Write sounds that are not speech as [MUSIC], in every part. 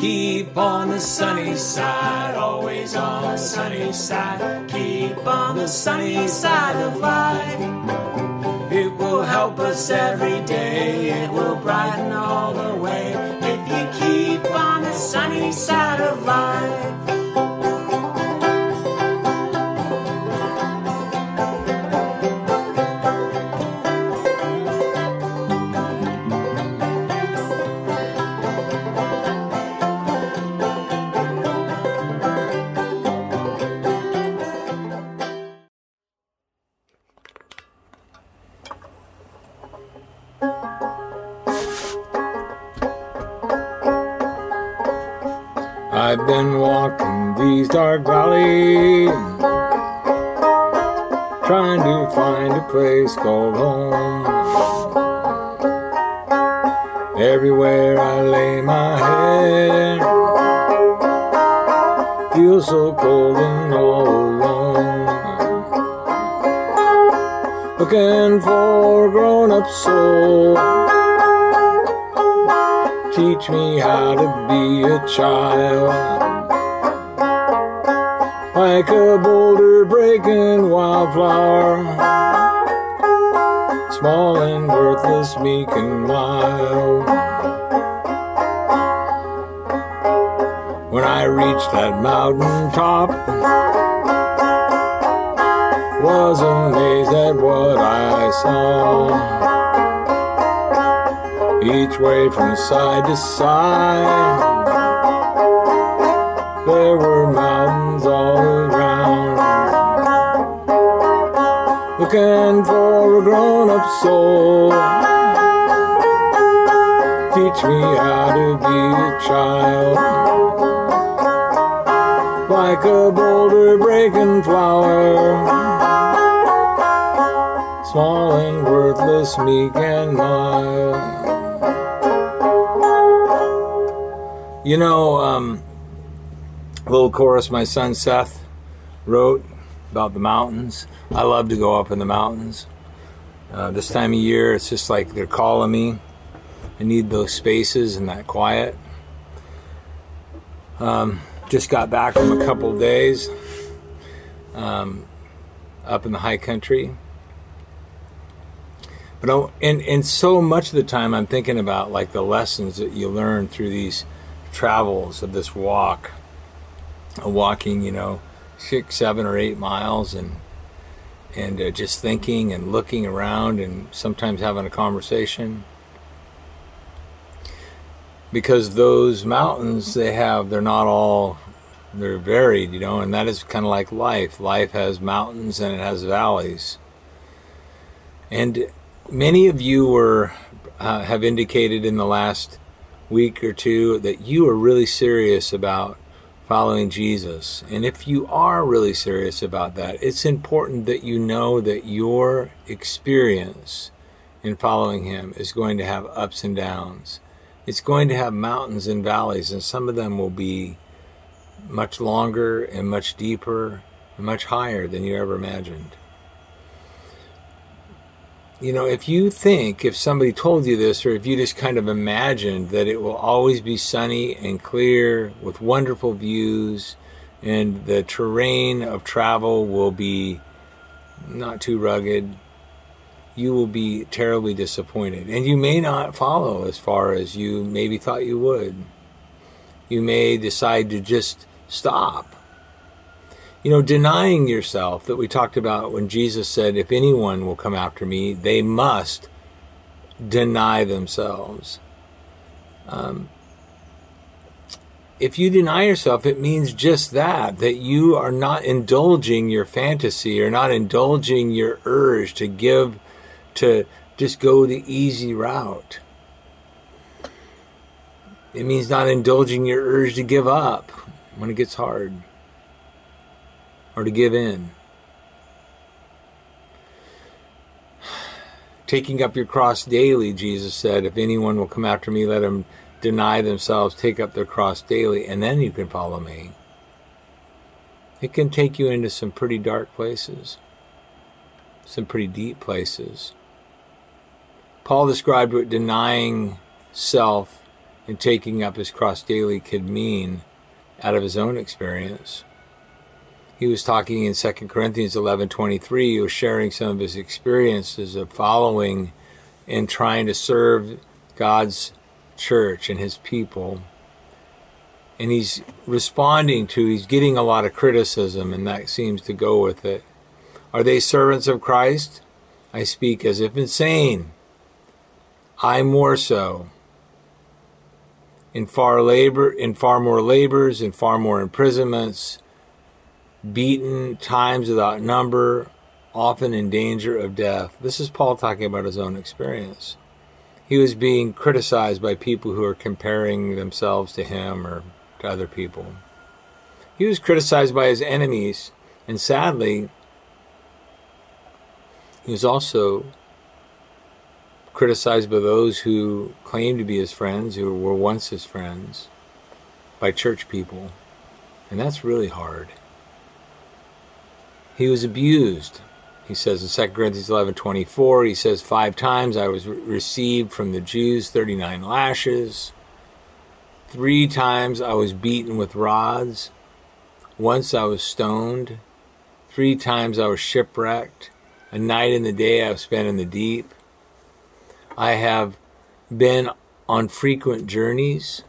Keep on the sunny side, always on the sunny side. Keep on the sunny side of life. It will help us every day, it will brighten all the way. If you keep on the sunny side of life. These dark valleys, trying to find a place called home. Everywhere I lay my head, feels so cold and all alone. Looking for a grown-up soul teach me how to be a child. Like a boulder breaking wildflower, small and worthless, meek and mild. When I reached that mountain top, was amazed at what I saw each way from side to side. There were looking for a grown up soul. Teach me how to be a child, like a boulder breaking flower small and worthless, meek and mild. You know, um, little chorus my son Seth wrote about the mountains. I love to go up in the mountains. Uh, this time of year, it's just like they're calling me. I need those spaces and that quiet. Um, just got back from a couple days um, up in the high country. But I, and and so much of the time, I'm thinking about like the lessons that you learn through these travels of this walk, walking, you know, six, seven, or eight miles, and and uh, just thinking and looking around, and sometimes having a conversation. Because those mountains they have, they're not all they're varied, you know, and that is kind of like life. Life has mountains and it has valleys. And many of you were uh, have indicated in the last week or two that you are really serious about following Jesus. And if you are really serious about that, it's important that you know that your experience in following Him is going to have ups and downs. It's going to have mountains and valleys, and some of them will be much longer and much deeper and much higher than you ever imagined you know, if you think, if somebody told you this, or if you just kind of imagined that it will always be sunny and clear with wonderful views, and the terrain of travel will be not too rugged, you will be terribly disappointed. And you may not follow as far as you maybe thought you would. You may decide to just stop you know, denying yourself that we talked about when Jesus said, If anyone will come after me, they must deny themselves. Um, if you deny yourself, it means just that, that you are not indulging your fantasy or not indulging your urge to give, to just go the easy route. It means not indulging your urge to give up when it gets hard or to give in. Taking up your cross daily, Jesus said, if anyone will come after me, let him deny themselves, take up their cross daily, and then you can follow me. It can take you into some pretty dark places, some pretty deep places. Paul described what denying self and taking up his cross daily could mean out of his own experience. He was talking in 2 Corinthians 11:23, he was sharing some of his experiences of following and trying to serve God's church and his people. And he's responding to, he's getting a lot of criticism, and that seems to go with it. Are they servants of Christ? I speak as if insane. I more so. In far labor, in far more labors, in far more imprisonments, beaten, times without number, often in danger of death. This is Paul talking about his own experience. He was being criticized by people who are comparing themselves to him or to other people. He was criticized by his enemies, and sadly, he was also criticized by those who claimed to be his friends, who were once his friends, by church people. And that's really hard. He was abused. He says in 2 Corinthians 11 24, he says, Five times I was re- received from the Jews 39 lashes. Three times I was beaten with rods. Once I was stoned. Three times I was shipwrecked. A night and the day I've spent in the deep. I have been on frequent journeys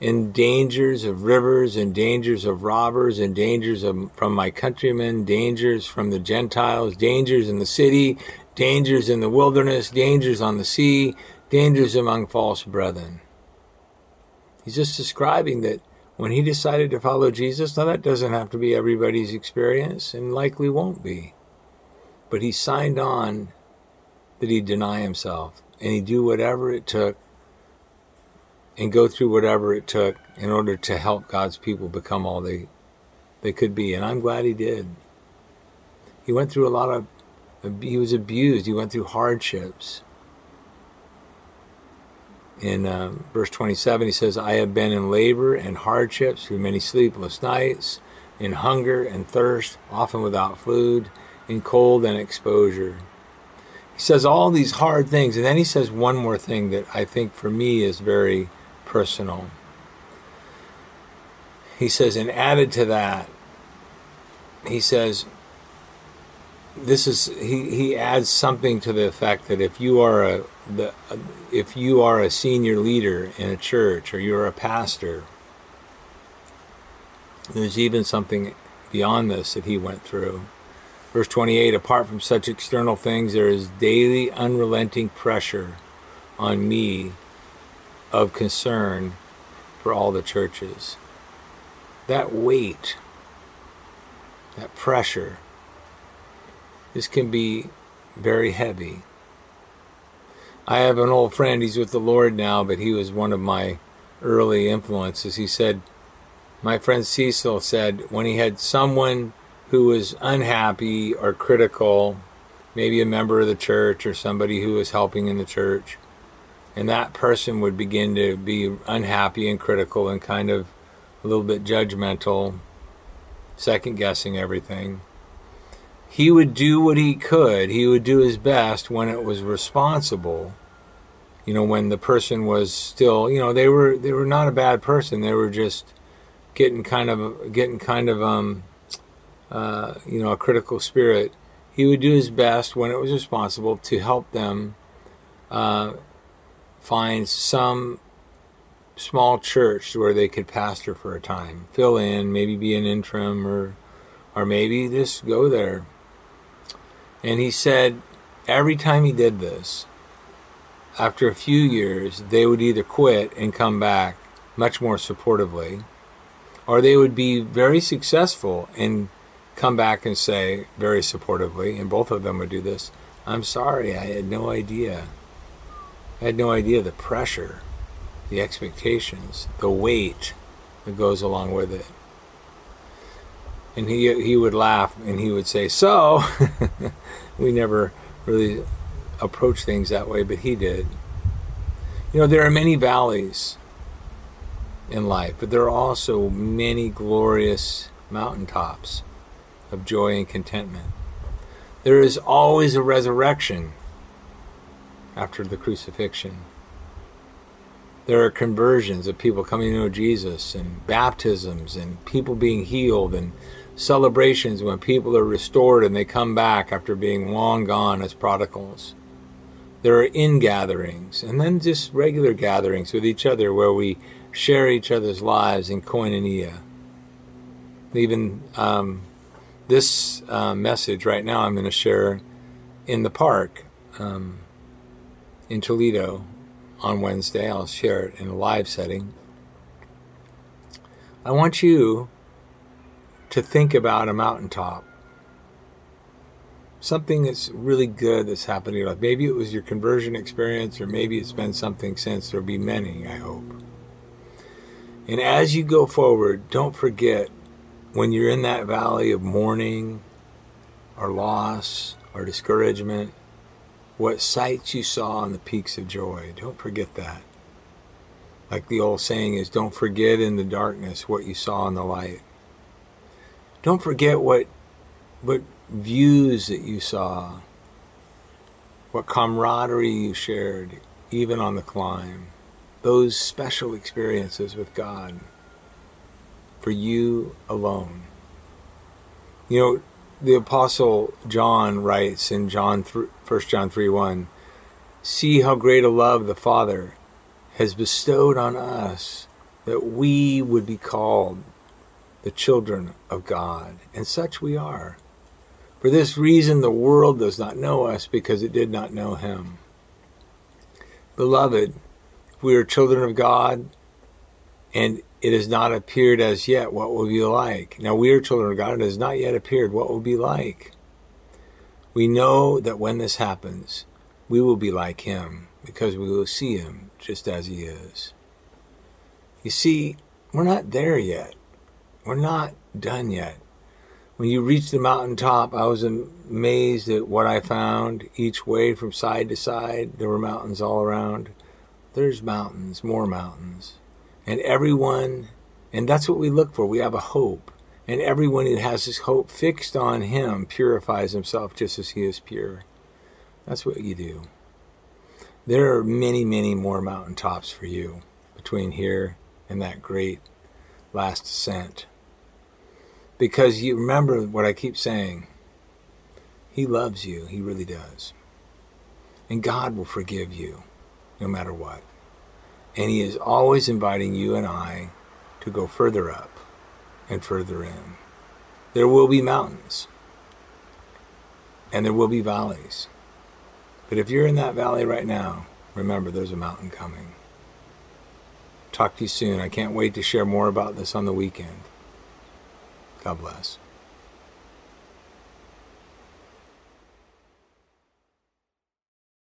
in dangers of rivers and dangers of robbers and dangers of, from my countrymen, dangers from the Gentiles, dangers in the city, dangers in the wilderness, dangers on the sea, dangers among false brethren. He's just describing that when he decided to follow Jesus, now that doesn't have to be everybody's experience and likely won't be. But he signed on that he'd deny himself and he'd do whatever it took and go through whatever it took in order to help God's people become all they they could be. And I'm glad he did. He went through a lot of he was abused. He went through hardships. In uh, verse 27, he says, I have been in labor and hardships through many sleepless nights, in hunger and thirst, often without food, in cold and exposure. He says all these hard things, and then he says one more thing that I think for me is very personal. He says, and added to that, he says, this is he, he adds something to the effect that if you are a the if you are a senior leader in a church or you're a pastor there's even something beyond this that he went through verse 28 apart from such external things there is daily unrelenting pressure on me of concern for all the churches. That weight, that pressure, this can be very heavy. I have an old friend, he's with the Lord now, but he was one of my early influences. He said, my friend Cecil said, when he had someone who was unhappy or critical, maybe a member of the church or somebody who was helping in the church, and that person would begin to be unhappy and critical and kind of a little bit judgmental, second guessing everything. He would do what he could. He would do his best when it was responsible. You know, when the person was still, you know, they were they were not a bad person. They were just getting kind of getting kind of um uh, you know a critical spirit. He would do his best when it was responsible to help them uh, find some small church where they could pastor for a time, fill in, maybe be an interim, or or maybe just go there. And he said every time he did this, after a few years, they would either quit and come back much more supportively, or they would be very successful and come back and say very supportively, and both of them would do this. I'm sorry, I had no idea. I had no idea the pressure, the expectations, the weight that goes along with it. And he he would laugh and he would say, "So, [LAUGHS] we never really approach things that way, but he did." You know, there are many valleys in life, but there are also many glorious mountaintops of joy and contentment. There is always a resurrection after the crucifixion. There are conversions of people coming to know Jesus, and baptisms, and people being healed, and celebrations when people are restored and they come back after being long gone as prodigals. There are in gatherings, and then just regular gatherings with each other where we share each other's lives in koinonia. Even um, this uh, message right now, I'm going to share in the park um, in Toledo on Wednesday. I'll share it in a live setting. I want you to think about a mountaintop. Something that's really good that's happened in your life. Maybe it was your conversion experience, or maybe it's been something since. There'll be many, I hope. And as you go forward, don't forget when you're in that valley of mourning or loss or discouragement, what sights you saw on the peaks of joy. Don't forget that. Like the old saying is, don't forget in the darkness what you saw in the light. Don't forget what what views that you saw, what camaraderie you shared, even on the climb. Those special experiences with God for you alone. You know, the apostle John writes in John 1 John 3 1, See how great a love the Father has bestowed on us that we would be called the children of God, and such we are. For this reason, the world does not know us because it did not know him. Beloved, we are children of God, and it has not appeared as yet what will be like. Now we are children of God, and it has not yet appeared what will be like. We know that when this happens, we will be like him because we will see him just as he is. You see, we're not there yet. We're not done yet. When you reach the mountaintop, I was amazed at what I found each way from side to side. There were mountains all around. There's mountains, more mountains. And everyone, and that's what we look for. We have a hope. And everyone who has his hope fixed on him purifies himself just as he is pure. That's what you do. There are many, many more mountaintops for you between here and that great last ascent. Because you remember what I keep saying. He loves you. He really does. And God will forgive you no matter what. And He is always inviting you and I to go further up and further in. There will be mountains and there will be valleys. But if you're in that valley right now, remember there's a mountain coming. Talk to you soon. I can't wait to share more about this on the weekend. God bless.